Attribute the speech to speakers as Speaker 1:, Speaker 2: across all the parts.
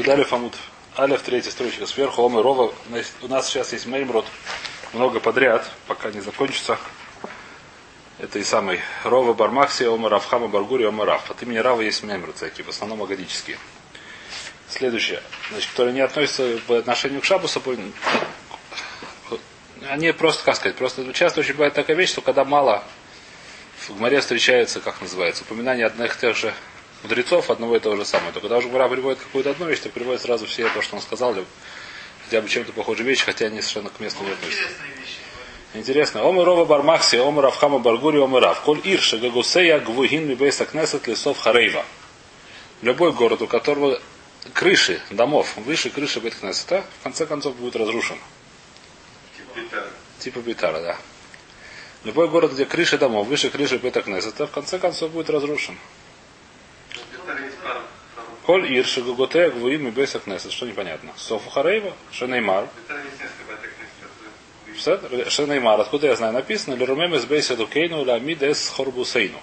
Speaker 1: Юдалев Амут. Алев, третья строчка сверху, Омы Рова. У нас сейчас есть Меймрод много подряд, пока не закончится. Это и самый Рова Бармакси, Ома Равхама Баргури, Ома Рав. От имени Рава есть Меймрод всякие, в основном агадические. Следующее, значит, которые не относятся по отношению к Шабусу, они просто, как сказать, просто часто очень бывает такая вещь, что когда мало в море встречается, как называется, упоминание одних и тех же мудрецов одного и того же самого. То когда уже Гмара приводит какую-то одну вещь, то приводит сразу все то, что он сказал, или хотя бы чем-то похожие вещи, хотя они совершенно к месту не относятся. Интересно. Омы Рова Бармакси, Омы Равхама Баргури, Омы Рав. Коль Ирша Гагусея Гвугин Мибейса Кнесет Лесов Харейва. Любой город, у которого крыши домов выше крыши Беткнесета, в конце концов будет разрушен. Типа Битара, да. Любой город, где крыши домов выше крыши Беткнесета, в конце концов будет разрушен. Коль ир шагуготе гвуим и бейса кнесет. Что непонятно? Софу Харейва, Шанеймар. Шанеймар, откуда я знаю, написано, Лерумем из бейса дукейну ламид эс хорбусейну.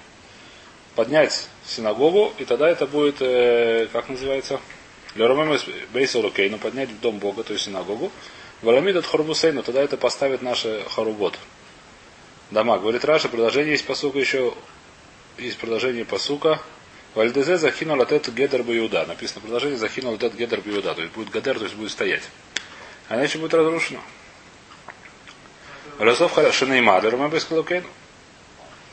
Speaker 1: Поднять синагогу, и тогда это будет, э, как называется? Лерумем из бейса дукейну, поднять в дом Бога, то есть синагогу. Валамид от хорбусейну, тогда это поставит наши хорубот. Дома. Говорит Раша, продолжение есть посука еще, есть продолжение посука. Вальдезе захинул от этот гедер Иуда. Написано предложение захинул от этот гедер Иуда. То есть будет гадер, то есть будет стоять. А иначе будет разрушено. Разов Шинейма, Ромабес Клокен.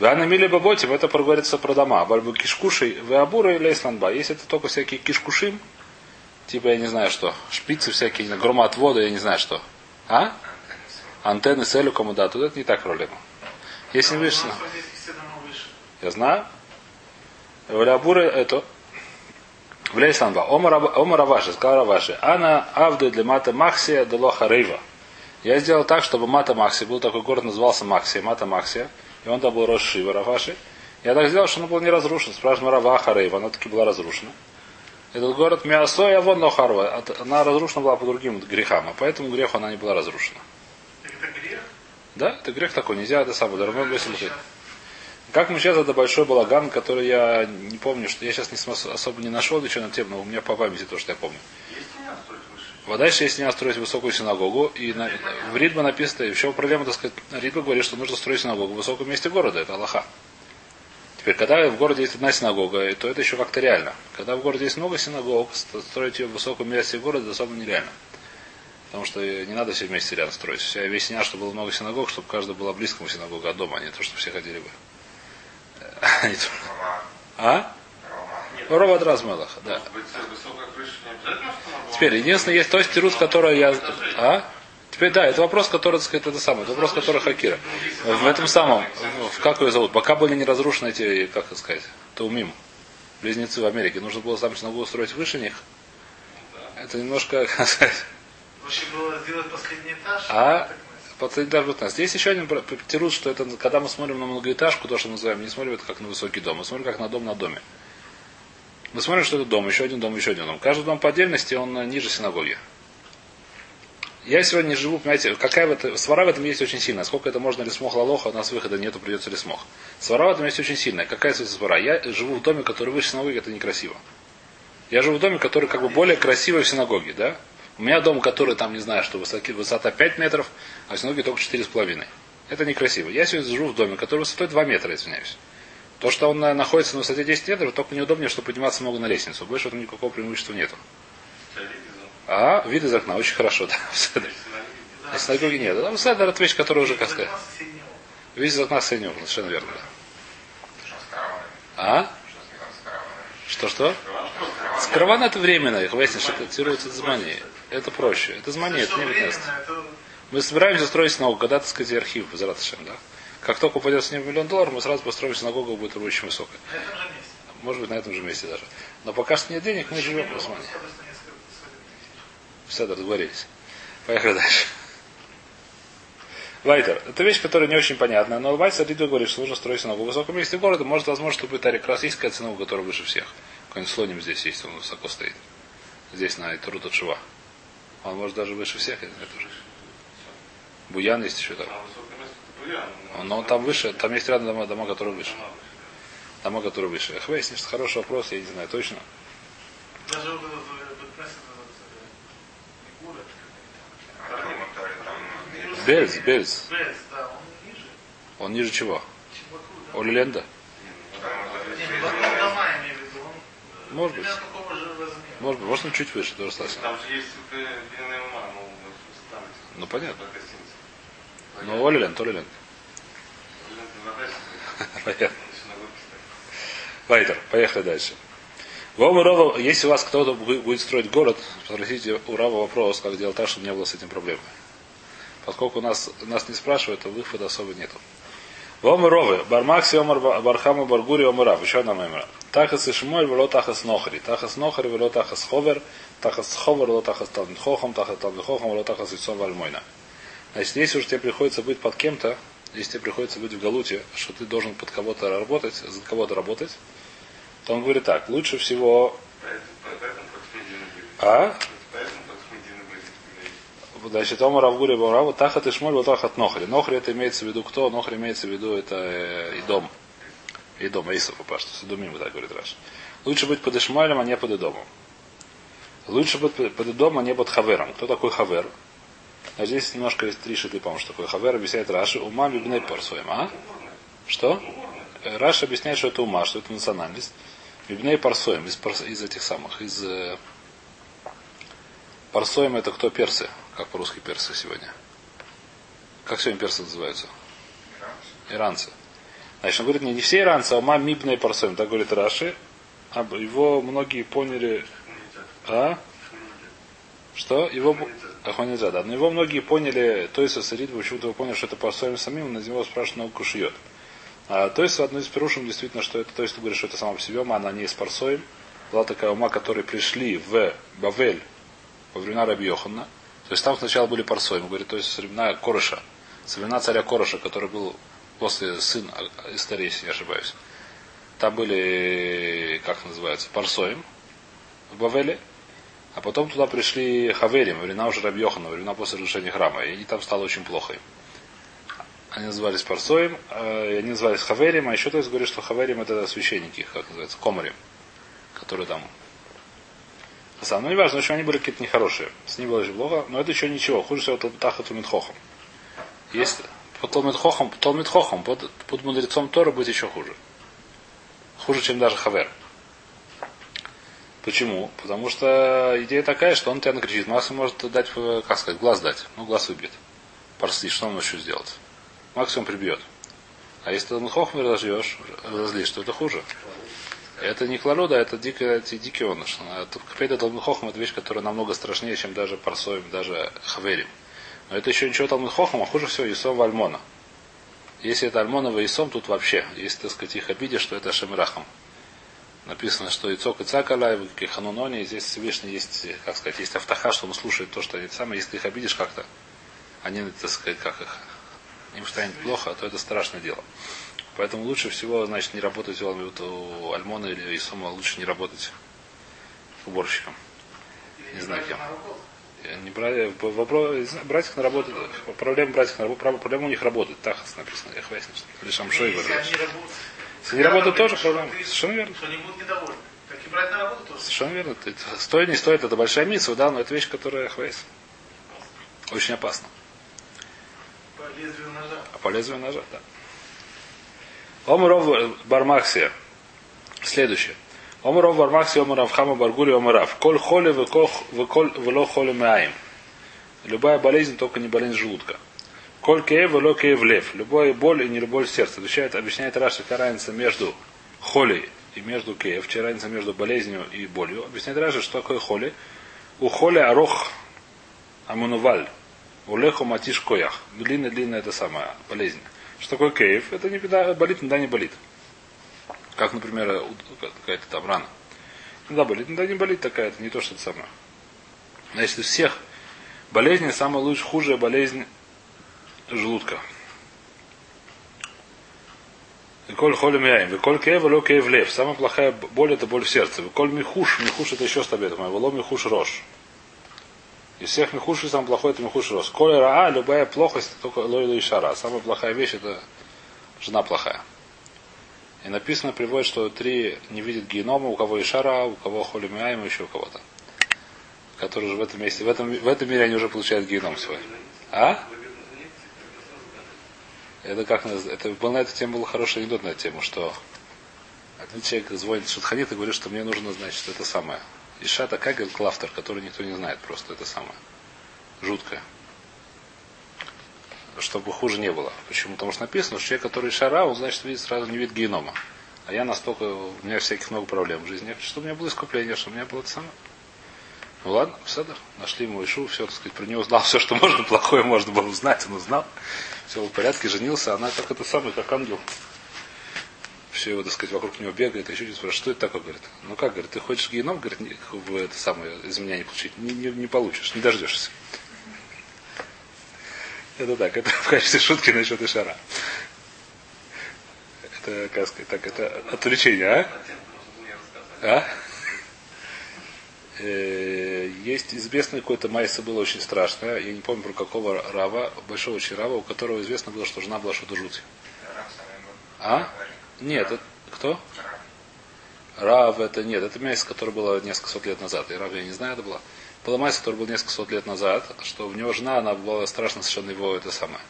Speaker 1: Да, на миле баботим, это проговорится про дома. Бальбу кишкуши, вы абуры или лейсланба. Если это только всякие кишкушим, типа, я не знаю что, шпицы всякие, громоотводы, я не знаю что. А? Антенны с элюком, да, тут это не так проблема. Если не Я знаю. Валябуры это Влейсанба. Ома Раваши, сказал Раваши. Ана Авды для Мата Максия Делоха Рейва. Я сделал так, чтобы Мата Максия, был такой город, назывался Максия, Мата Максия, и он там был Рошива Раваши. Я так сделал, что он был не разрушен. Спрашиваем Раваха Рейва, она таки была разрушена. Этот город Миасо и Авон Нохарва, она разрушена была по другим грехам, а поэтому греху она не была разрушена.
Speaker 2: Это грех?
Speaker 1: Да, это грех такой, нельзя это самое. Дармем как мы сейчас это большой балаган, который я не помню, что я сейчас не особо не нашел ничего на тему, но у меня по памяти то, что я помню. Вот дальше есть не строить высокую синагогу, и на, в Ридба написано, еще проблема, так сказать, Ридба говорит, что нужно строить синагогу в высоком месте города, это Аллаха. Теперь, когда в городе есть одна синагога, то это еще как-то реально. Когда в городе есть много синагог, строить ее в высоком месте города особо нереально. Потому что не надо все вместе рядом строить. Вся весь чтобы было много синагог, чтобы каждая была близкому синагога от дома, а не то, чтобы все ходили бы. А? Рова Дразмелах, да. Теперь, единственное, есть то есть тирус, который я... А? Теперь, да, это вопрос, который, так сказать, это самое, это вопрос, который Хакира. В этом самом, в, как ее зовут, пока были не разрушены эти, как это сказать, Таумим, близнецы в Америке, нужно было сам синагогу строить выше них. Это немножко, как сказать...
Speaker 2: Лучше было сделать последний этаж.
Speaker 1: А? Будет нас. Есть еще один тирус, что это, когда мы смотрим на многоэтажку, то, что мы называем, не смотрим это как на высокий дом, мы смотрим как на дом на доме. Мы смотрим, что это дом, еще один дом, еще один дом. Каждый дом по отдельности, он э, ниже синагоги. Я сегодня живу, понимаете, какая в этом, свара в этом есть очень сильная. Сколько это можно ли смог лалоха, у нас выхода нету, придется ли смог. Свара в этом есть очень сильная. Какая свара? Я живу в доме, который выше синагоги, это некрасиво. Я живу в доме, который как бы более красивый в синагоге, да? У меня дом, который там, не знаю, что высоки, высота 5 метров, а в синагоге только 4,5. Это некрасиво. Я сегодня живу в доме, который высотой 2 метра, извиняюсь. То, что он находится на высоте 10 метров, только неудобнее, что подниматься много на лестницу. Больше этого никакого преимущества нету. А, вид из окна, очень хорошо, да. А синагоги нет. Там седер это вещь, которая уже, как. Вид из окна соединен, совершенно верно. А? Что-что? Скрован это временно, их выяснить, что это цитируется змани. Это проще. Это змани, это не витнест. Мы собираемся строить синагогу, когда, так сказать, архив, Зараташем, да? Как только упадет с ним миллион долларов, мы сразу построим синагогу, будет очень высокая. Может быть, на этом же месте даже. Но пока что нет денег, мы живем в Османе. Все, договорились. Поехали дальше. Вайтер. Это вещь, которая не очень понятна, но Вайтер Риду говорит, что нужно строить синагогу в высоком месте города. Может, возможно, что будет Арик Российская синагога, которая выше всех. Какой-нибудь слоним здесь есть, он высоко стоит. Здесь на Итрута он может даже выше всех, я знаю тоже. Буян есть еще там. Но он там выше, там есть рядом дома, дома которые выше. Дома, которые выше. Эхвейс, значит, хороший вопрос, я не знаю точно.
Speaker 2: Даже Бельз, Бельз. Он ниже
Speaker 1: чего?
Speaker 2: Олиленда?
Speaker 1: Может быть. Может он чуть выше, тоже совсем.
Speaker 3: Там же есть длинная ума, ну.
Speaker 1: Ну понятно.
Speaker 3: Блин, ты набрался,
Speaker 1: Понятно. Вайтер, поехали дальше. Вова если у вас кто-то бу- будет строить город, спросите у Рава вопрос, как делать так, чтобы не было с этим проблемы. Поскольку нас, нас не спрашивают, то выхода особо нету. Вомы Ровы, Бармакси, Омар Ба- Бархама, Баргури, Омар Рав. Еще одна мемора. Тахас и Шмоль, вело Тахас Нохри. Тахас Нохри, вело Тахас Ховер. Тахас Ховер, вело Тахас Талмит Хохам. Тахас Талмит Хохам, вело Тахас Ицом Вальмойна. Значит, если уж тебе приходится быть под кем-то, если тебе приходится быть в Галуте, что ты должен под кого-то работать, за кого-то работать, то он говорит так, лучше всего... А?
Speaker 3: Поэтому как медийно были.
Speaker 1: Значит, Омар Авгури Бараву, Тахат и Шмоль, вот Тахат Нохри. Нохри это имеется в виду кто? Нохри имеется в виду это э, Идом. Идом, Эйсов, папаш, с Идумим, так говорит Раш. Лучше быть под Ишмаэлем, а не под Идомом. Лучше быть под Идомом, а не под Хавером. Кто такой Хавер? А здесь немножко есть три шиты, по-моему, что такое Хавер, объясняет Раши. Ума бибней парсуем, а? Что? Э, Раши объясняет, что это ума, что это национальность. Бибней парсуем, из, из этих самых, из... э, Парсоем это кто персы? Как по-русски персы сегодня? Как сегодня персы называются? Иранцы. Значит, он говорит, не, не все иранцы, а ума мибные парсоем. Так говорит Раши. А его многие поняли... А? Что? Его... Ахманидза, да. Но его многие поняли, то есть Сарид почему-то понял, что это парсоем самим, на него спрашивают много кушьет. А, то есть одно из перушим действительно, что это, то есть ты говоришь, что это сама по себе ума, она не из парсоем. Была такая ума, которые пришли в Бавель во времена Раби Йоханна. То есть там сначала были парсоем, говорит, то есть со времена Короша, со времена царя Короша, который был после сын Истории, если не ошибаюсь. Там были, как называется, парсоем в Бавеле. А потом туда пришли Хаверим, времена уже во времена после разрушения храма. И там стало очень плохо им. Они назывались Парсоем, э, они назывались Хаверим, а еще то есть говорит, что Хаверим это священники, как называется, Комарим, которые там сам. Ну, не важно, что они были какие-то нехорошие. С ним было очень плохо, но это еще ничего. Хуже всего Тахат Тулмитхохом. Есть под Толмитхохом, Толмитхохом, под, под мудрецом Тора будет еще хуже. Хуже, чем даже Хавер. Почему? Потому что идея такая, что он тебя накричит. Максимум может дать, э, как сказать, глаз дать. Ну, глаз выбьет. Парсли, что он еще сделать? Максимум прибьет. А если ты Хохм разожжешь, разлишь, то это хуже. Это не клалуда, это дикий, это дикий оныш. Капейда Талмудхохам это вещь, которая намного страшнее, чем даже Парсоем, даже Хаверим. Но это еще ничего Талмудхохам, а хуже всего Исом Вальмона. Если это Альмонова и Исом, тут вообще, если, так сказать, их обидишь, что это Шемирахам. Написано, что Ицок и Цакалай, в Кихануноне, и здесь Всевышний есть, как сказать, есть автоха, что он слушает то, что они самое, если ты их обидишь как-то, они, так сказать, как их, им станет плохо, то это страшное дело. Поэтому лучше всего, значит, не работать у у Альмона или Исома, лучше не работать уборщиком. Не знаю кем. Я Не брать, вопрос, не знаю, брать их на работу, проблема брать их на работу, проблема у них работать, Тахас написано, я хвастаюсь, что лишь Амшой
Speaker 2: Если
Speaker 1: не работают, тоже проблема. Совершенно верно.
Speaker 2: Что они будут недовольны. Так и брать на работу тоже.
Speaker 1: Совершенно верно. Стоит, не стоит, это большая миссия, да, но это вещь, которая хвейс. Очень опасно.
Speaker 2: По лезвию ножа.
Speaker 1: А по лезвию ножа, да. Омаров Бармаксия. Следующее. Омаров Бармаксия, Омаров Хама Баргури, Омарав. Коль холи, выколь вело холи мяим. Любая болезнь, только не болезнь желудка. Коль кеев, вело кеев лев. Любая боль и не боль сердца. Объясняет, объясняет Раша, какая разница между холи и между кеев. Чем разница между болезнью и болью. Объясняет Раша, что такое холи. У холи арох амунуваль. У леху матиш коях. Длинная-длинная это самая болезнь. Что такое кейф? Это не беда, болит, иногда не болит. Как, например, какая-то там рана. Иногда болит, иногда не болит такая, это не то, что это самое. Значит, из всех болезней самая лучшая, хужая болезнь желудка. Коль холем яем, коль кеев, ло кеев лев. Самая плохая боль это боль в сердце. Коль михуш, михуш это еще стабет, мой, ло михуш рожь. Из всех михушей самый плохой это михуш рос. Коля раа, любая плохость, только лойла и шара. Самая плохая вещь это жена плохая. И написано, приводит, что три не видят генома, у кого и шара, у кого холимиаем, еще у кого-то. Которые уже в этом месте, в этом, в этом мире они уже получают геном свой. А? Это как это был на эту тему был хороший анекдот на эту тему, что один человек звонит Шутханит и говорит, что мне нужно, значит, это самое. Иша такая, говорит, клафтер, который никто не знает просто, это самое. Жуткое. Чтобы хуже не было. Почему? Потому что написано, что человек, который Шара, он, значит, видит сразу не видит генома. А я настолько, у меня всяких много проблем в жизни. Чтобы у меня было искупление, чтобы у меня было это самое. Ну ладно, все, нашли ему Ишу, все, так сказать, про него знал все, что можно, плохое можно было узнать, он узнал. Все в порядке, женился, она как это самое, как ангел. Все его, так сказать, вокруг него бегает, еще что спрашивает, что это такое, говорит. Ну как, говорит, ты хочешь геном, говорит, не, в это самое, из меня не получить, не, не, не получишь, не дождешься. Это так, это в качестве шутки насчет Ишара. Это, как сказать, так, это отвлечение, а? А? Э, Есть известный какой-то майса было очень страшное. Я не помню про какого рава, большого очень рава, у которого известно было, что жена была что-то жуть. А? Нет, это кто? Рав это нет, это майса, который было несколько сот лет назад. И Рав я не знаю, это было. Была майса, который был несколько сот лет назад, что у него жена, она была страшно совершенно его это самое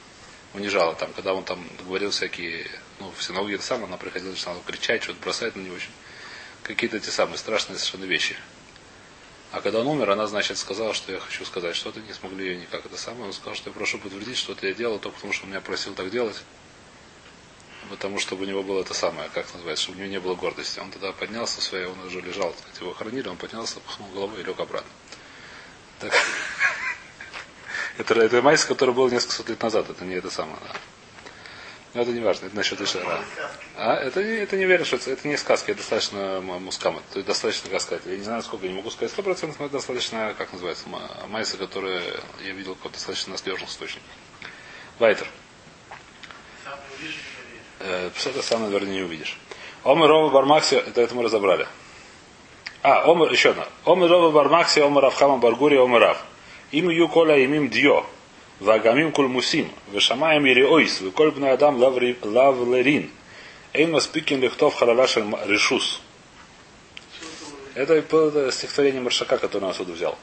Speaker 1: унижала там, когда он там говорил всякие, ну, в синагоге это самое, она приходила, начинала кричать, что-то бросать на него. Какие-то те самые страшные совершенно вещи. А когда он умер, она, значит, сказала, что я хочу сказать что-то, не смогли ее никак это самое. Он сказал, что я прошу подтвердить, что это я делал, только потому что он меня просил так делать. Потому что у него было это самое, как называется, чтобы у него не было гордости. Он тогда поднялся своей, он уже лежал, так сказать, его хранили, он поднялся, пахнул головой и лег обратно. Так. Это, это майс, который был несколько сот лет назад, это не это самое. Да. Но это не важно, это насчет Ишара. А, это, это не верно, что это, это не сказки, это достаточно мускама. То есть достаточно, как сказать, я не знаю, сколько, я не могу сказать сто процентов, но это достаточно, как называется, ма- майса, которые я видел достаточно надежный источник. Вайтер.
Speaker 2: Сам
Speaker 1: Э, это сам, наверное, не увидишь. Омер Рова Бармакси, это, это мы разобрали. А, Омер, еще одна. Омер Рова Бармакси, Омер Авхама Баргури, Омер Рав. Им ю коля имим дьо. Вагамим куль мусим. Вешамаем ири ойс. Веколь бна адам лавлерин. Эйн маспикин лихтов халалаш решус. Это стихотворение Маршака, которое он отсюда взял.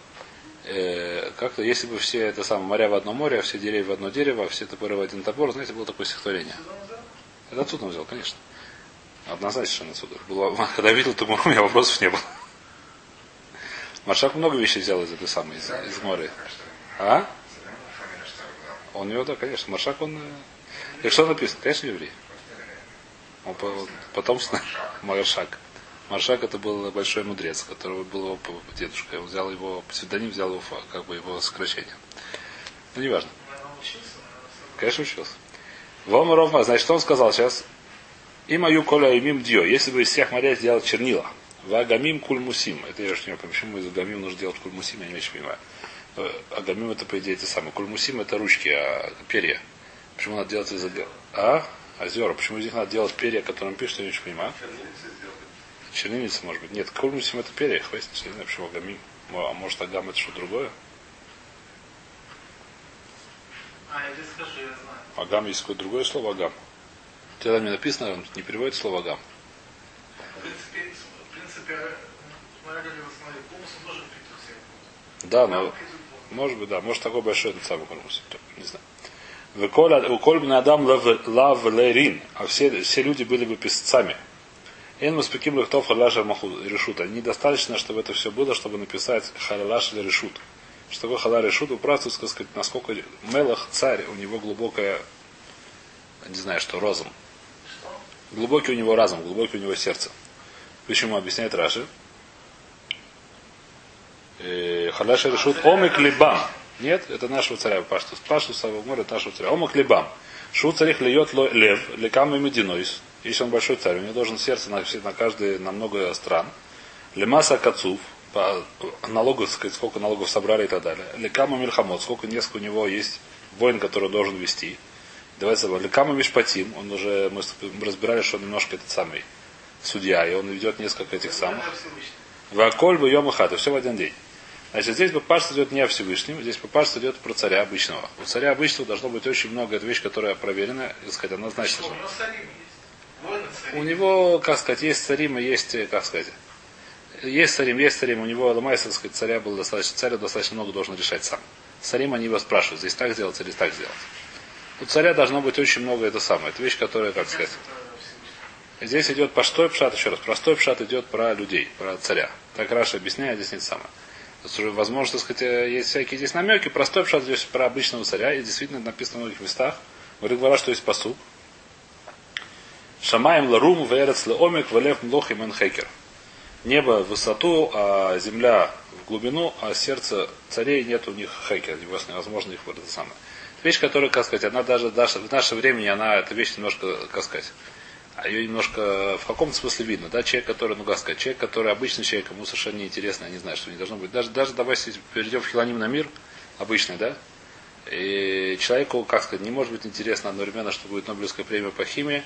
Speaker 1: Э, как-то, если бы все это самое моря в одно море, а все деревья в одно дерево, а все топоры в один топор, знаете, было такое стихотворение. Это отсюда взял, конечно. Однозначно совершенно отсюда. Было, когда видел Тумуру, у меня вопросов не было. Маршак много вещей взял из этой самой, из, из моря. А? Он у него, да, конечно. Маршак, он... э, И что написано? Конечно, еврей. Он по- потомственный Маршак. Маршак это был большой мудрец, которого был его дедушка. Он взял его, псевдоним взял его, как бы его сокращение. Ну, неважно. Конечно, учился. Вома Ровма, значит, что он сказал сейчас? И мою коля имим дьо. Если бы из всех морей сделать чернила. Вагамим кульмусим. Это я уж не понимаю, почему из агамим нужно делать кульмусим, я не очень понимаю. Э, Агамим это, по идее, это самое. Кульмусим это ручки, а перья. Почему надо делать из А? Озера. Почему из них надо делать перья, которым пишут, я не очень понимаю. Чернильница, может быть. Нет, кульмусим это перья, хватит, я не знаю, почему агамим. А может агам это что другое?
Speaker 2: А, иди скажи, я знаю.
Speaker 1: Агам есть какое-то другое слово агам. Тогда мне написано, он не переводит слово агам.
Speaker 2: В принципе, в принципе, смотря как это смотреть, кумус он тоже.
Speaker 1: Да, но может быть, да, может такой большой этот самый курмус. Не знаю. Кольбина Адам лав- лавлерин, а все, все люди были бы писцами. Эн маспеким лехтов маху решут. Они недостаточно, чтобы это все было, чтобы написать халяш или решут. Что такое халя решут? Сказать, насколько Мелах, царь, у него глубокая, не знаю что, розум. Глубокий у него разум, глубокий у него сердце. Почему объясняет Раши? Э, Халяша решут омик либам. Нет, это нашего царя Паштус. Паштус море это нашего царя. Омик либам. Шу царих льет лев, лекам и мединойс. Если он большой царь, у него должен сердце на, все- на каждый, на много стран. Лемаса кацув, по налогу, сказать, сколько налогов собрали и так далее. Лекама мильхамот, сколько несколько у него есть воин, который он должен вести. Давайте забавим. Лекама мишпатим, он уже, мы разбирали, что он немножко этот самый судья, и он ведет несколько этих самых. Ваколь бы йома хата. Все в один день. Значит, здесь папашство идет не о Всевышнем, здесь папашство идет про царя обычного. У царя обычного должно быть очень много, это вещь, которая проверена, и сказать, однозначно.
Speaker 2: Что, у него
Speaker 1: как сказать, есть царим и есть, как сказать, есть царим, есть царим, у него Ламайса, так сказать, царя было достаточно, царя достаточно много должен решать сам. Царим они его спрашивают, здесь так сделать или так сделать. У царя должно быть очень много это самое. Это вещь, которая, как сказать. Здесь идет простой пшат, еще раз, простой пшат идет про людей, про царя. Так Раша объясняет, здесь нет самое. Возможно, так сказать, э, есть всякие здесь намеки. Простой пшат здесь про обычного царя. И действительно написано в многих местах. Говорит, говоря, что есть посуд. Шамаем ларум верец омик валев млох и хекер. Небо в высоту, а земля в глубину, а сердце царей нет у них хекер. Невозможно их это самое. Вещь, которая, как сказать, она даже, даже в наше время, она, эта вещь немножко, как сказать, а ее немножко в каком-то смысле видно, да, человек, который, ну как сказать, человек, который обычный человек, ему совершенно неинтересно, я не знаю, что не должно быть. Даже, даже давайте перейдем в хилоним на мир, обычный, да, и человеку, как сказать, не может быть интересно одновременно, что будет Нобелевская премия по химии,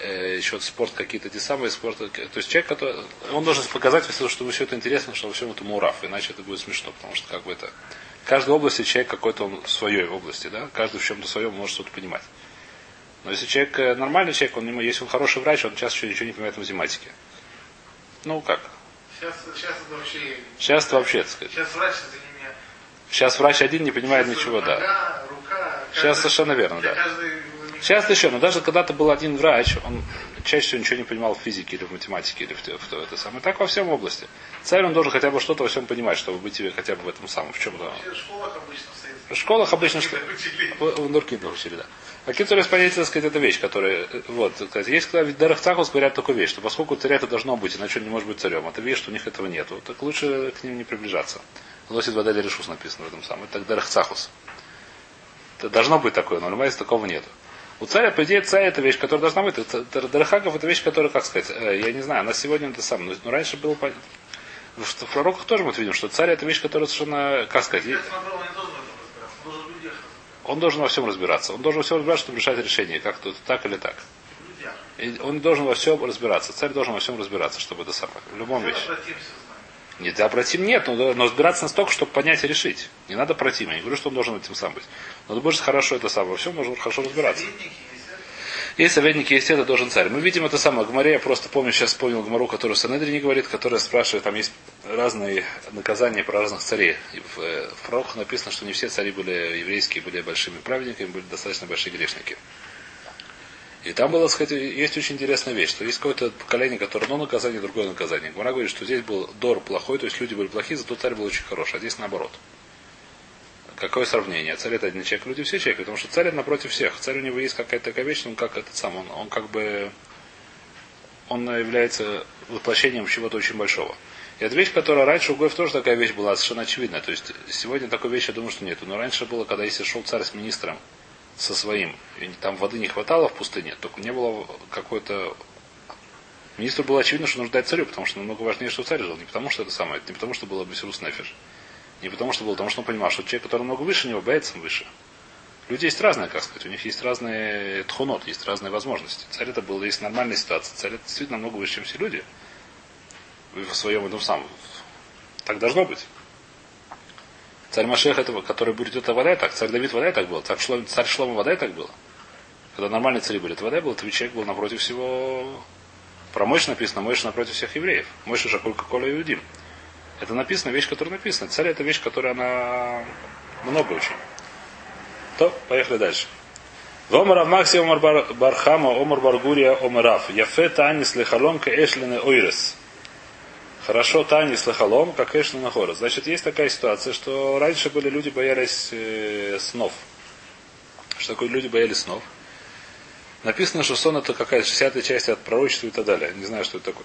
Speaker 1: э, еще спорт какие-то те самые спорты. То есть человек, который, он должен показать, что ему все это интересно, что во всем этому урав, иначе это будет смешно, потому что как бы это... В каждой области человек какой-то он в своей области, да, каждый в чем-то своем может что-то понимать. Но если человек э, нормальный человек, он, если он хороший врач, он сейчас еще ничего не понимает в математике. Ну как?
Speaker 2: Сейчас, сейчас это вообще...
Speaker 1: Сейчас это вообще, так сказать.
Speaker 2: Сейчас врач это не меня.
Speaker 1: Сейчас врач один не понимает
Speaker 2: Сейчас
Speaker 1: ничего,
Speaker 2: нога,
Speaker 1: да.
Speaker 2: Рука,
Speaker 1: Сейчас
Speaker 2: каждый-
Speaker 1: совершенно верно, да.
Speaker 2: каждой-
Speaker 1: Сейчас еще, но даже когда-то был один врач, он чаще всего ничего не понимал в физике или в математике, или в, в, в это самое. Так во всем области. Царь он должен хотя бы что-то во всем понимать, чтобы быть тебе хотя бы в этом самом, в чем-то.
Speaker 2: В школах обычно.
Speaker 1: В школах обычно что?
Speaker 2: Учили.
Speaker 1: Да. А Китурис понятие, так сказать, это вещь, которая, э, вот, сказать, есть, когда в Дарахцахус говорят такую вещь, что поскольку царя это должно быть, иначе он не может быть царем, это вещь, что у них этого нету, так лучше к ним не приближаться. Лосит вода решус написано в этом самом. Это Дарахцахус. Это должно быть такое, но в такого нету. У царя, по идее, царь это вещь, которая должна быть. Дарахагов это вещь, которая, как сказать, э, я не знаю, она сегодня это сам, но, но раньше было понятно. В, в пророках тоже мы видим, что царь это вещь, которая совершенно, как сказать,
Speaker 2: он должен
Speaker 1: во всем разбираться. Он должен во всем разбираться, чтобы решать решение, как тут так или так. И он должен во всем разбираться. Царь должен во всем разбираться, чтобы это самое. В любом вещи. Нет, да, против нет, но, но разбираться настолько, чтобы понять и решить. Не надо против. Я не говорю, что он должен этим сам быть. Но ты будешь хорошо это самое. Во всем должен хорошо разбираться. Есть советники, есть это, должен царь. Мы видим это самое. Гмаре, я просто помню, сейчас вспомнил Гмару, которую Санедри говорит, которая спрашивает, там есть разные наказания про разных царей. И в, э, в пророках написано, что не все цари были еврейские, были большими праведниками, были достаточно большие грешники. И там было, сказать, есть очень интересная вещь, что есть какое-то поколение, которое одно наказание, другое наказание. Гмара говорит, что здесь был Дор плохой, то есть люди были плохие, зато царь был очень хороший, а здесь наоборот. Какое сравнение? Царь это один человек, люди все человек, потому что царь напротив всех. Царь у него есть какая-то такая вещь, он как этот сам, он, он как бы он является воплощением чего-то очень большого. И это вещь, которая раньше у Гоев тоже такая вещь была совершенно очевидная. То есть сегодня такой вещи, я думаю, что нету. Но раньше было, когда если шел царь с министром, со своим, и там воды не хватало в пустыне, только не было какой-то... Министру было очевидно, что нужно дать царю, потому что намного важнее, что царь жил. Не потому что это самое, не потому что было Бесирус Нефиш. Не потому что было, потому что он понимал, что человек, который много выше него, боится выше. Люди есть разные, как сказать, у них есть разные тхунот, есть разные возможности. Царь это был, есть нормальная ситуация. Царь это действительно намного выше, чем все люди. В своем этом самом. Так должно быть. Царь Машех этого, который будет это вода, так. Царь Давид вода так был. Царь Шлома, царь Шлома вода так было. Когда нормальные цари были, это вода был, то человек был напротив всего. Про Мойш написано, Мойш напротив всех евреев. Мойш Шакулька Кола Иудим. Это написано, вещь, которая написана. Царь это вещь, которая она много очень. То, поехали дальше. Вомар Авмакси Омар Бар- Бархама, Омар Баргурия, Омарав. Яфе Танис Лехалом Каэшлины Ойрес. Хорошо Танис Лехалом, как Эшлина Хорос. Значит, есть такая ситуация, что раньше были люди боялись э, снов. Что такое люди боялись снов? Написано, что сон это какая-то 60 часть от пророчества и так далее. Не знаю, что это такое.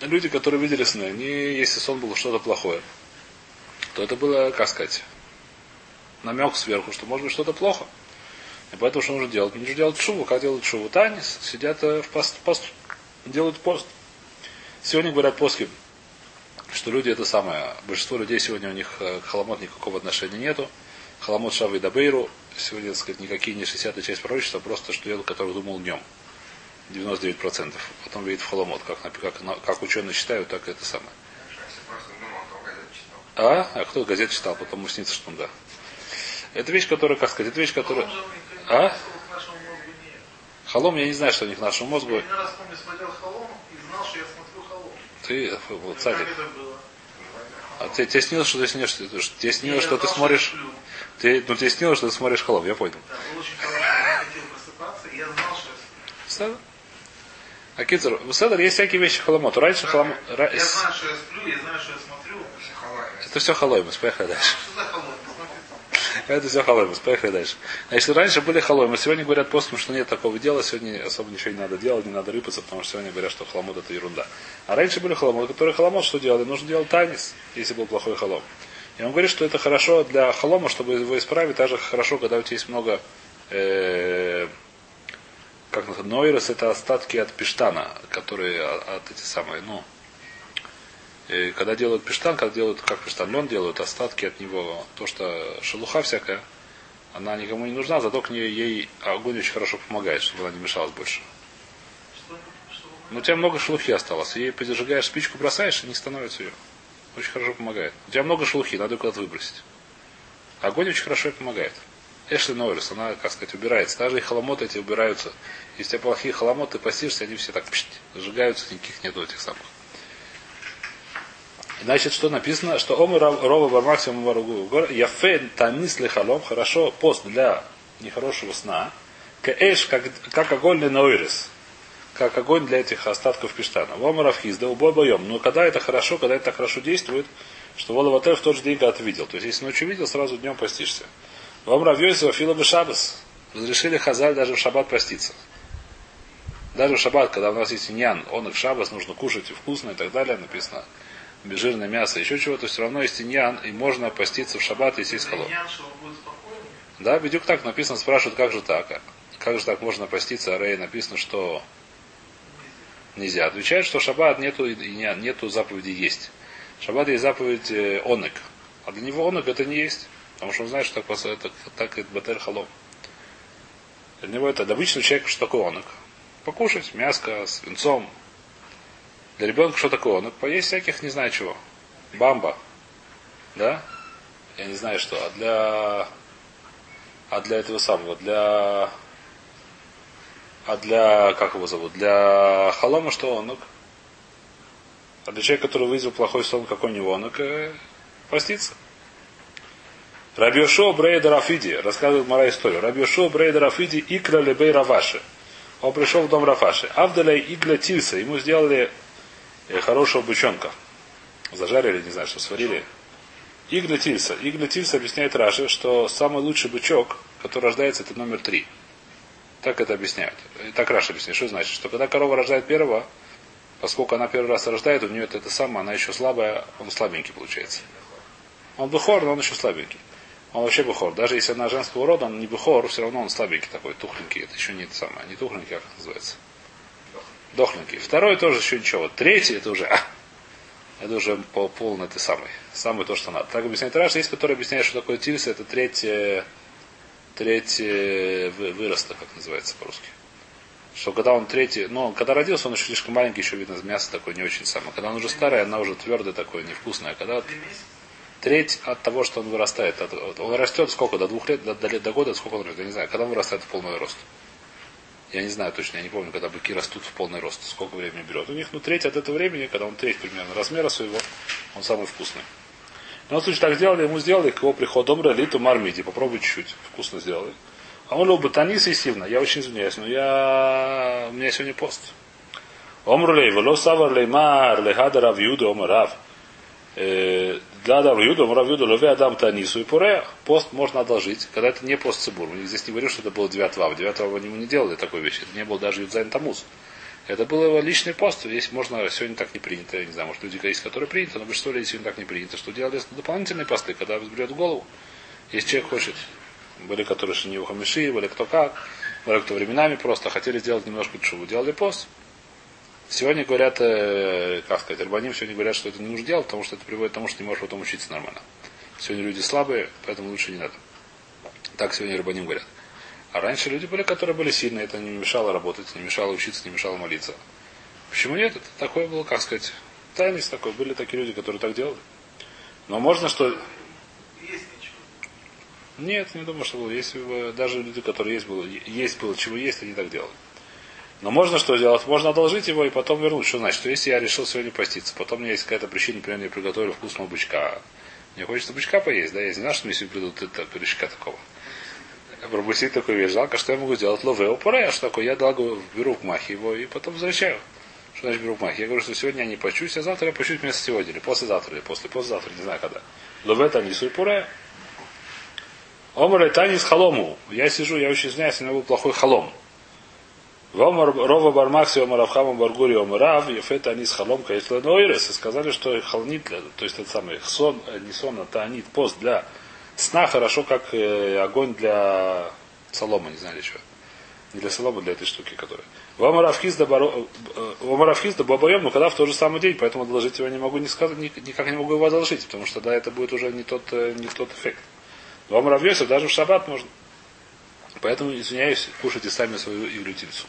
Speaker 1: Люди, которые видели сны, они, если сон был что-то плохое, то это было, как сказать, намек сверху, что может быть что-то плохо. И поэтому что нужно делать? Нужно делать шуву. Как делают шуву? Танис сидят э, в пост, пост, делают пост. Сегодня говорят плоским, что люди это самое. Большинство людей сегодня у них э, к халамот никакого отношения нету. Халамот Шавы Дабейру. Сегодня, так сказать, никакие не 60 часть пророчества, а просто что делают, который думал днем. 99%. Потом видит в халамот. Как, как, как ученые считают, так и это самое. А? А кто газет читал, потом ему снится, что он да. Это вещь, которая, как сказать, это вещь, которая... А? Халом, я не знаю, что у них к нашему мозгу.
Speaker 2: Я один раз помню, смотрел Холом и знал, что я смотрю Холом.
Speaker 1: Ты, вот,
Speaker 2: Как
Speaker 1: цадик. А ты, тебе снилось, что ты снишь, что тебе снилось, что ты смотришь. Ты, ну тебе снилось, что ты смотришь холом, я понял.
Speaker 2: Да, был.
Speaker 1: А Кицер, в Седер есть всякие вещи холомот. Раньше холом... ра-
Speaker 2: Я знаю, что я сплю, я знаю, что я смотрю.
Speaker 1: Это все холоймус, поехали дальше. Это все халоймус, поехали дальше. Значит, раньше были халоймы, сегодня говорят постом, что нет такого дела, сегодня особо ничего не надо делать, не надо рыпаться, потому что сегодня говорят, что халамот это ерунда. А раньше были халомы, которые халамот что делали? Нужно делать танец, если был плохой халом. И он говорит, что это хорошо для халома, чтобы его исправить, даже хорошо, когда у тебя есть много э, как называется, нойрос это остатки от пиштана, которые от, от эти самые, ну, и когда делают пиштан, когда делают, как пиштан, лен делают, остатки от него, то, что шелуха всякая, она никому не нужна, зато к ней ей огонь очень хорошо помогает, чтобы она не мешалась больше. Но у тебя много шелухи осталось. Ей подержигаешь спичку, бросаешь, и не становится ее. Очень хорошо помогает. У тебя много шелухи, надо ее куда-то выбросить. Огонь очень хорошо ей помогает. Эшли Нойрус, она, как сказать, убирается. Даже и холомоты эти убираются. Если у тебя плохие холомоты, постишься, они все так пшт, сжигаются, никаких нету этих самых. Значит, что написано, что Омы Рова Бармаксимум Варугу. Яфе Танис Лехалом, хорошо, пост для нехорошего сна. Кэш, как, как огонь для Нойрис. Как огонь для этих остатков пиштана. Вомаров хизда, убой боем. Но когда это хорошо, когда это хорошо действует, что Воловатер в тот же день, когда видел. То есть, если ночью видел, сразу днем постишься. Вомрав Йосифа Фила Шабас. Разрешили Хазаль даже в шаббат проститься. Даже в шаббат, когда у нас есть иньян, он и в шаббат нужно кушать и вкусно и так далее, написано жирное мясо, еще чего-то, все равно есть иньян, и можно поститься в шаббат, если есть холод. Да, бедюк так написано, спрашивают, как же так? Как же так можно поститься? А Рей написано, что нельзя. Отвечает, что шаббат нету, нету заповеди есть. В шаббат есть заповедь э, онек. А для него онек это не есть. Потому что он знает, что так, это, так это батер халом. Для него это для обычного человека, что такое онек. Покушать мяско с венцом. Для ребенка что такое онек? Поесть всяких, не знаю чего. Бамба. Да? Я не знаю что. А для а для этого самого, для а для, как его зовут, для халома что он? А для человека, который вызвал плохой сон, какой у него он? Поститься. Рабиошо Брейда Рафиди, рассказывает Мара историю. Рабиошо Брейда Рафиди Икра Лебей Раваши. Он пришел в дом Рафаши. Авдаля Игля Тильса. Ему сделали э, хорошего бычонка. Зажарили, не знаю, что сварили. Игля Тильса. Игля Тильса объясняет Раши, что самый лучший бычок, который рождается, это номер три. Так это объясняют. И так Раша объясняет. Что значит? Что когда корова рождает первого, поскольку она первый раз рождает, у нее это, это самое, она еще слабая, он слабенький получается. Он бухор, но он еще слабенький. Он вообще бухор. Даже если она женского рода, он не бухор, все равно он слабенький такой, тухленький. Это еще не это самое. Не тухленький, как это называется. Дохленький. Второй тоже еще ничего. Третий это уже, а, это уже пол, полный ты самый. Самый то, что надо. Так объясняет Раш. Есть, который объясняет, что такое тильса, это третье, третье вы- выроста, как называется по-русски. Что когда он третий, ну, когда родился, он еще слишком маленький, еще видно, мясо такое не очень самое. Когда он уже старый, она уже твердая такое, невкусная. Когда треть от того, что он вырастает. От- он растет сколько? До двух лет, до, до, лет- до года, сколько он растет? Я не знаю. Когда он вырастает в полный рост? Я не знаю точно, я не помню, когда быки растут в полный рост, сколько времени берет. У них, ну, треть от этого времени, когда он треть примерно размера своего, он самый вкусный. Любом случае, так сделали, ему сделали, к его приходу доброе литу мармиди, попробуй чуть-чуть, вкусно сделали. А он любит танис и сильно, я очень извиняюсь, но я... у меня сегодня пост. Омрулей, вело леймар, лехада рав юда, омар рав. Э, Для Адам Юда, Рав Юда, Леве Адам Танису и Пуре, пост можно одолжить, когда это не пост Цибур. Мы здесь не говорим, что это было 9 ава. 9 ава ему не делали такой вещи. Это не был даже Юдзайн Тамуз. Это был его личный пост. Здесь можно, сегодня так не принято, я не знаю, может люди есть, которые принято, но большинство людей сегодня так не принято, что делали дополнительные посты, когда взберет голову. Если человек хочет, были, которые не хамиши, были кто как, были кто временами просто хотели сделать немножко чуву, делали пост. Сегодня говорят, э, как сказать, Арбаним сегодня говорят, что это не нужно делать, потому что это приводит к тому, что не можешь потом учиться нормально. Сегодня люди слабые, поэтому лучше не надо. Так сегодня Арбаним говорят. А раньше люди были, которые были сильные, это не мешало работать, не мешало учиться, не мешало молиться. Почему нет? Это такое было, как сказать, тайность такой. Были такие люди, которые так делали. Но можно, что...
Speaker 2: Есть ничего.
Speaker 1: Нет, не думаю, что было. Если бы даже люди, которые есть было, есть было чего есть, они так делали. Но можно что сделать? Можно одолжить его и потом вернуть. Что значит? Что если я решил сегодня поститься, потом меня есть какая-то причина, например, я приготовил вкусного бычка. Мне хочется бычка поесть, да? Я не знаю, что мне сегодня придут это пирожка такого. Пропустить такую вещь. Жалко, что я могу сделать лове упоре, что такое? Я дал, беру в махе его и потом возвращаю. Что значит беру в махе? Я говорю, что сегодня я не почусь, а завтра я почусь вместо сегодня, или послезавтра, или после, послезавтра, не знаю когда. Лове танису и пуре. Омар танис халому. Я сижу, я очень извиняюсь, у меня был плохой халом. Рова Бармакси Омар Авхама Баргури Омарав, Ефета Анис Халом Каисла Нойрес, и сказали, что халнит, то есть это самый сон, не сон, а таанит, пост для сна хорошо, как э, огонь для солома, не знаю чего. Не для солома, для этой штуки, которая. Вамаравхиз да бабоем, но когда в тот же самый день, поэтому одолжить его не могу не сказать, никак не могу его одолжить, потому что да, это будет уже не тот, э, не тот эффект. Вамаравьесов даже в шаббат можно. Поэтому, извиняюсь, кушайте сами свою иглютильцу.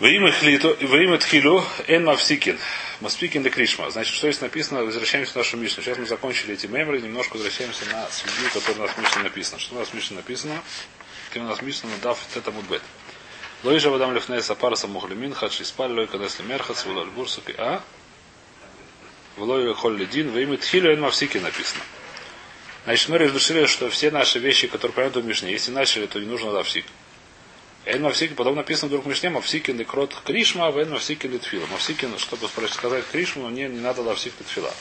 Speaker 1: Во имя Тхилю Эн Мавсикин. Маспикин де Кришма. Значит, что здесь написано, возвращаемся к нашему Мишну. Сейчас мы закончили эти меморы, немножко возвращаемся на судью, который у нас в Мишне написано. Что у нас в Мишне написано? Ты у нас Мишне надав это мудбет. Лоиша вадам лифнеса парса мухлимин, хадши спаль, лой кадес лемерхац, вулаль бурсуки, а? Влой холли дин, во имя Тхилю Эн Мавсикин написано. Значит, мы решили, что все наши вещи, которые понятны в Мишне, если начали, то не нужно давсик. Эн Мавсикин, потом написано вдруг в Мишне, Мавсикин и крот Кришма, Вен Мавсикин и Тфила. Мавсикин, чтобы сказать Кришму, мне не надо Мавсик и Тфила.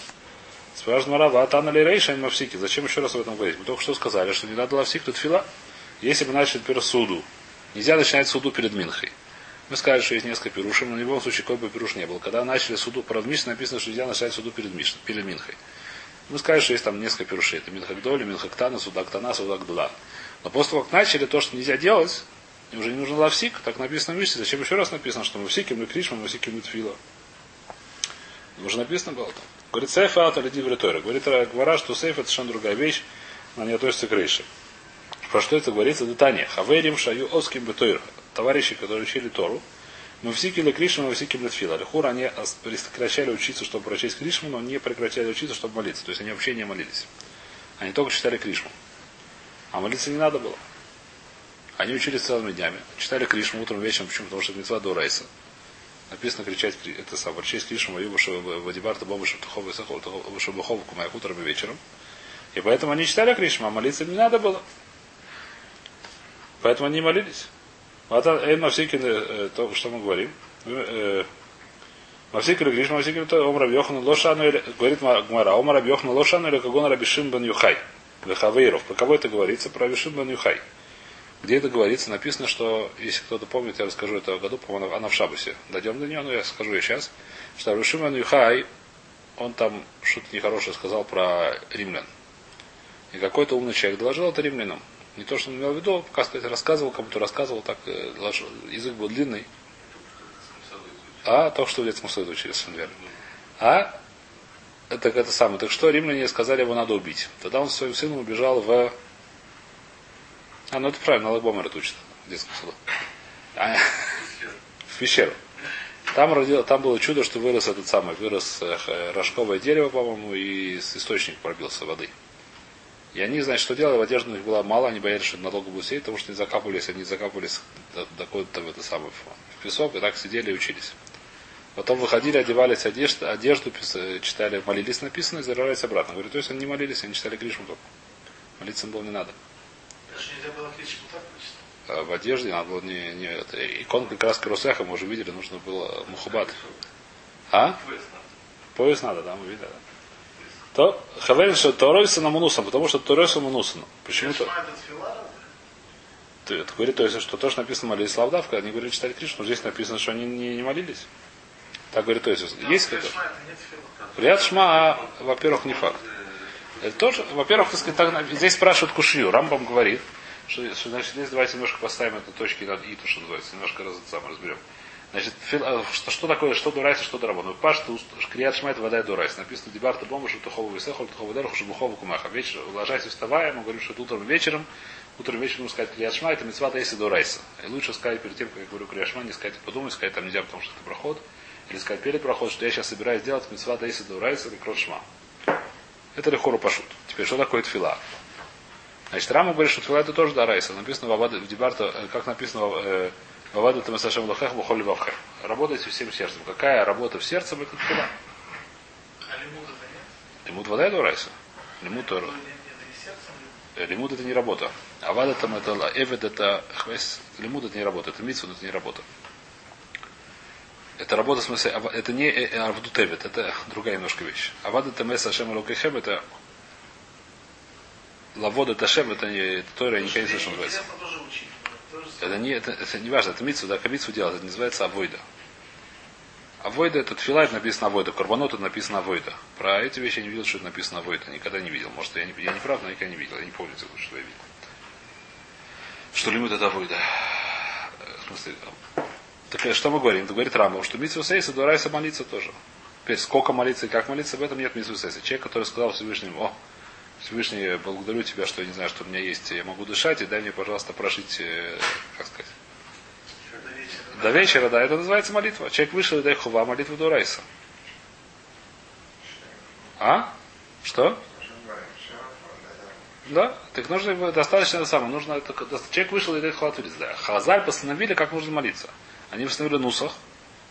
Speaker 1: Спрашивает Марава, Атана ли Рейша Мавсики? Зачем еще раз об этом говорить? Мы только что сказали, что не надо Мавсик и Тфила. Если бы начали теперь суду, нельзя начинать суду перед Минхой. Мы сказали, что есть несколько пирушим, но в любом случае какой бы пируш не был. Когда начали суду, про Мишне написано, что нельзя начать суду перед, Миш, перед Минхой. Мы сказали, что есть там несколько пирушей. Это Минхагдоли, Минхактана, Судактана, Судагдула. Но после того, как начали то, что нельзя делать, уже не нужен лавсик, так написано в Мишне. Зачем еще раз написано, что мы всиким, мы кришма, мы всиким, мы тфила. Уже написано было там. Говорит, сейф автор иди в риторе. Говорит, говоря, что сейф это совершенно другая вещь, она не относится к рейше. Про что это говорится? Детание. Хаверим шаю оским бетойр. Товарищи, которые учили Тору, мы всикили Кришма, мы всикили Тфила. Лехур они прекращали учиться, чтобы прочесть Кришму, но не прекращали учиться, чтобы молиться. То есть они вообще не молились. Они только читали Кришму. А молиться не надо было. Они учились целыми днями. Читали Кришму утром, вечером. Почему? Потому что это мецва до Райса. Написано кричать, это сам, прочесть Кришму, Аюба, Вадибарта, Боба, Шаптухова, Шабухова, Кумая, утром и вечером. И поэтому они читали Кришму, а молиться не надо было. Поэтому они молились. Вот Эйн Мавсикин, э, то, что мы говорим. Э, Мавсикин Кришма, Мавсикин, то Ом Рабьохану Лошану, говорит Гмара, Ом Рабьохану Лошану или Кагон Рабишин Бен Юхай. Вехавейров. Про кого это говорится? Про Рабишин Бен Юхай. Где это говорится, написано, что, если кто-то помнит, я расскажу это году, по-моему, она в Шабусе. Дойдем до нее, но я скажу ее сейчас. Что Рушиман Юхай, он там что-то нехорошее сказал про римлян. И какой-то умный человек доложил это римлянам. Не то, что он имел в виду, пока сказать, рассказывал, кому-то рассказывал, так э, язык был длинный. А, то, что в детском саду учились, верно. А, это, это самое. Так что римляне сказали, его надо убить. Тогда он с своим сыном убежал в а, ну это правильно, Лагбомер это учит в детском саду. А, в пещеру. Там, родил, там было чудо, что вырос этот самый, вырос э, рожковое дерево, по-моему, и источник пробился воды. И они, значит, что делали, в у них было мало, они боялись, что надолго будет сидеть, потому что не закапывались, они закапывались до, до то в это самое, в песок, и так сидели и учились. Потом выходили, одевались одежду, одежду читали, молились написано, и зарывались обратно. Говорю, то есть они не молились, они читали Гришму только. Молиться им было не надо. А в одежде надо было не, не это. Икон как раз Карусеха мы уже видели, нужно было мухабат. А? Пояс надо, да, мы видели. То Хаверин, что Торойса на Мунусом, потому что Торойса Мунусом. Почему-то. Это говорит, то есть, что тоже написано молились Лавдавка, они говорили читали Кришну, здесь написано, что они не, не молились. Так говорит, то есть, есть какой-то. Ряд Шма, а, во-первых, не факт. Это тоже, во-первых, так, здесь спрашивают Кушью. Рамбам говорит, что, что значит, здесь давайте немножко поставим это точки над и, то, что называется, немножко раз, сам разберем. Значит, а, что, что такое, что дурайс, что дурабон? Ну, паш, крият шмайт, вода и дурайс. Написано, дебарта бомба, что тухову висехол, тухову дерху, что бухову кумаха. Вечер, ложась вставая, мы говорим, что утром вечером, утром вечером нужно сказать крият шма, это мецвата если дурайса. И лучше сказать перед тем, как я говорю крият шма, не сказать подумать, сказать там нельзя, потому что это проход. Или сказать перед проход, что я сейчас собираюсь делать мецвата если дурайса или крот шма. Это лихору пашут. Теперь, что такое тфила? Значит, Рама говорит, что тфила это тоже дарайса. Написано в, Абад, в Дебарта, э, как написано в, э, Вавада там Сашем Лохех Бухоли Вавхе. Работайте всем сердцем. Какая работа в сердце, это тфила.
Speaker 2: А лимут
Speaker 1: вода это урайса. Лимут
Speaker 2: сердцем лимут.
Speaker 1: Лимут это не работа. А вада там это эвед это хвес. Лимут это не работа. Это митсу, это не работа. Это работа, в смысле, это не э, э, авдут эвед, это другая немножко вещь. Авада там эс Ашем Локехем это Лавода Ташем, это не это никогда не слышал, что называется. Это не, это, это не важно, это митсу, да, митсу делать, это называется авойда. Авойда это тфила, это написано авойда. Карбонот это написано авойда. Про эти вещи я не видел, что это написано авойда. Никогда не видел. Может, я не, я не прав, но никогда не видел. Я не помню, что я видел. Что лимит это авойда. Э, В смысле, так что мы говорим? Это говорит Рамбов, что митсу сейса дуарайса молиться тоже. Теперь сколько молиться и как молиться, в этом нет митсу сейса. Человек, который сказал Всевышнему, о, Всевышний, благодарю тебя, что я не знаю, что у меня есть, я могу дышать, и дай мне, пожалуйста, прожить, э, как сказать,
Speaker 2: До вечера.
Speaker 1: да, это называется молитва. Человек вышел и дай хува, молитва до райса. А? Что? Да, так нужно его достаточно это самое. Нужно человек вышел и дает хватулис. Да. Хазаль постановили, как нужно молиться. Они постановили нусах,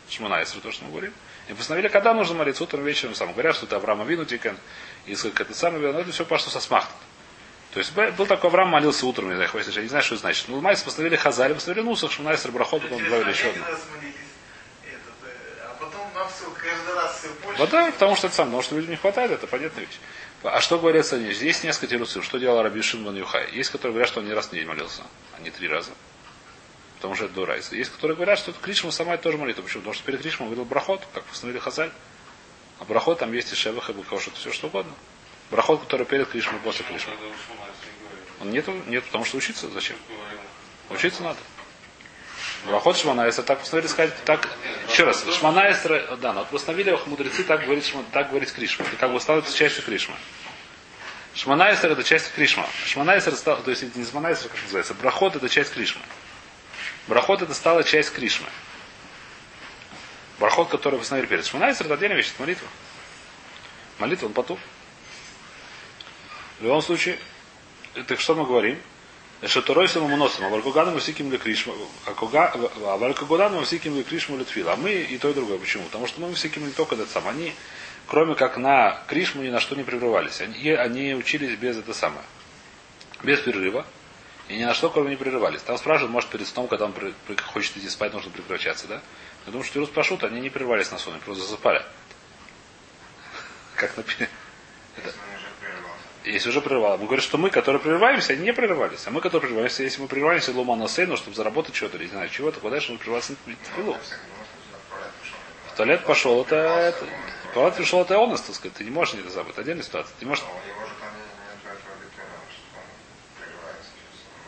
Speaker 1: шманайсру, то, что мы говорим. И постановили, когда нужно молиться, утром, вечером, сам. Говорят, что это Авраама Винутикен, и это самое, но это все пошло со смахта. То есть был такой Авраам молился утром, не знаю, хватит, я не знаю, что это значит. Ну, Майс постановили Хазаль, постановили Нусах, Шманайср, Брахот, потом добавили еще одну.
Speaker 2: Один раз молились, этот, э, а потом нам все, каждый раз все больше.
Speaker 1: Вот да, потому что это сам, потому что людям не хватает, это понятная вещь. А что говорят они? Здесь несколько тируцев. Что делал Раби Шимон Юхай? Есть, которые говорят, что он не раз в неделю молился, а не три раза. Потому что это дурайса. Есть, которые говорят, что это Кришма сама тоже молитва. Почему? Потому что перед Кришмом говорил брахот, как постановили Хазаль. А брахот там есть и шевах, и букашут, все что угодно. Брахот, который перед Кришмой, после Кришмы. Он нету, нет, потому что учиться зачем? Учиться надо. Брахот Шманайсра, так постановили сказать, так, еще раз, Шманайсра, да, но постановили мудрецы так говорить, Шма- так говорить Кришма. Это как бы становится частью Кришмы. Шманайсер это часть Кришма. Шманайсер стал, то есть это не Шманайсер, как называется, Брахот это часть Кришмы. Брахот это стала часть Кришмы. Брахот, который постановили перед. Шманайсер это отдельная вещь, это молитва. Молитва, он потуп. В любом случае, так что мы говорим? Что Торой самому носом, а Валькугану мы всяким ли Кришма, а Валькугану мы всяким ли Кришму Тфил. А мы и то, и другое. Почему? Потому что мы всяким не только этот сам. Они, кроме как на Кришму, ни на что не прерывались. Они, они учились без это самое. Без перерыва. И ни на что, кроме не прерывались. Там спрашивают, может, перед сном, когда он хочет идти спать, нужно прекращаться, да? Я думаю, что Пашут, они не прерывались на сон, они просто засыпали. Как например. Если уже прервал. Мы говорим, что мы, которые прерываемся, они не прерывались. А мы, которые прерываемся, если мы прерываемся лома на сейну, чтобы заработать что-то, или не знаю чего, то куда дальше мы прерываться на тфилу. В туалет пошел, это, в туалет пришел, это он, так сказать. Ты не можешь это забыть. Отдельная ситуация. Ты не можешь...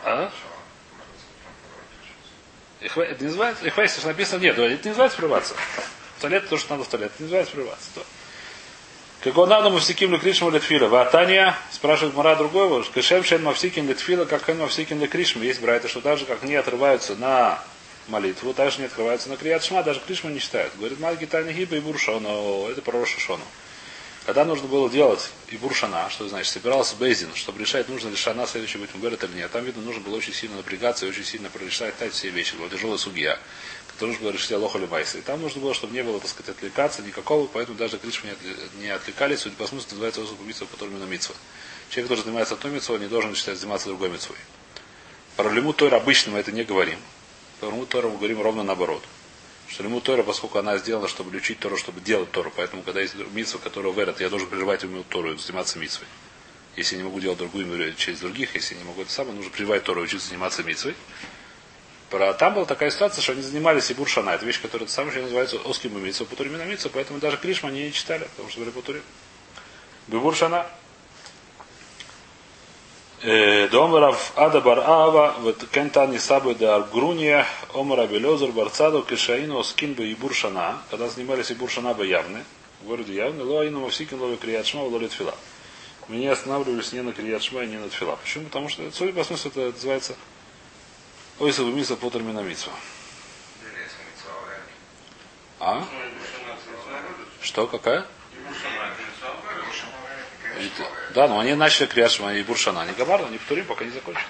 Speaker 1: А? Это не называется, ихва, если написано, нет, это не называется прерываться. В туалет то, что надо в туалет, это не называется прерываться. То. Как он надо мавсиким лекришму летфила. Ватания спрашивает Мара другого, кешем шен мавсиким летфила, как хэн мавсиким лекришму. Есть брайта, что так же, как не отрываются на молитву, так не открываются на крият шма, даже кришма не считают. Говорит, Мальги Тани Гиба и Буршону, это про Рошашону. Когда нужно было делать и буршана, что значит, собирался Бейзин, чтобы решать, нужно ли шана следующий быть Мугарет или нет. Там, видно, нужно было очень сильно напрягаться и очень сильно прорешать так все вещи. Была тяжелая судья, которая нужно было решить Алоха Майса. И там нужно было, чтобы не было, так сказать, отвлекаться никакого, поэтому даже Кришма не, отвлекались, судя по смыслу, называется особо митцва, который именно митцва. Человек, который занимается одной митцвой, не должен считать заниматься другой митцвой. Про лиму Тойра обычно мы это не говорим. Про лиму Тойра мы говорим ровно наоборот. Лиму Тора, поскольку она сделана, чтобы учить Тору, чтобы делать Тору. Поэтому, когда есть митсва, которая верят, я должен прерывать ему Тору и заниматься митсвой. Если не могу делать другую через других, если не могу это самое, нужно прерывать Тору и учиться заниматься митсвой. Про, там была такая ситуация, что они занимались и буршана. Это вещь, которая самая еще называется оским митсва, путури мина митсва, поэтому даже Кришма они не читали, потому что были путури. Бибуршана. Домрав Ада Бар Ава, Кентани Сабы де Аргруния, Омара Белезер Барцаду, Кишаину, Оскин бы и Буршана, когда занимались и Буршана бы явны, в городе явны, Лоаину Мавсикин Лови Криячма, Лоли Тфила. Мы не останавливались ни на Криячма, ни на Тфила. Почему? Потому что, судя по смыслу, это называется Ойса Бумиса Потер Минамитсва. А? Что, какая? Да, но они начали Криашма и Буршана. Они Гамар, они повторим, пока не закончат.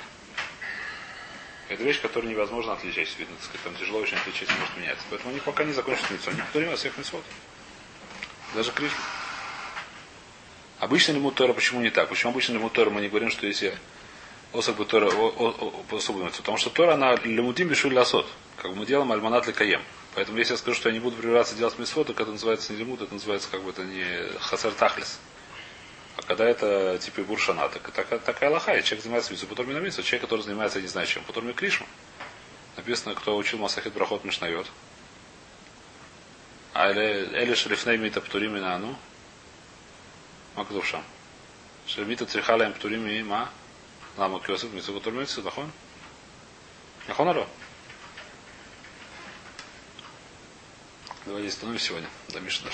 Speaker 1: Это вещь, которую невозможно отличить. Видно, так сказать, там тяжело очень отличить, может меняться. Поэтому они пока не закончат митцву. Они повторим всех митцвот. Даже Кришна. Обычно лимут Тора почему не так? Почему обычно лимут Тора мы не говорим, что если особ бы Тора особенно? Потому что Тора, она лимутим бешуль ласот. Как мы делаем альманат ли каем. Поэтому если я скажу, что я не буду прибираться делать мисфот, то это называется не лимут, это называется как бы это не хасар тахлис. Когда это типа буршана, так, так, такая лоха, и человек занимается потом на человек, который занимается, я не знаю чем, потом кришма. Написано, кто учил Масахит Брахот Мишнайот. А Эли Шрифней Мита Птурим Инану. Макдушам. Шемита Трихала им Птурим и Ма. Лама Кьосиф Митсу Птурмитсу, Нахон? Нахон Аро? Давайте остановимся сегодня. До Мишна.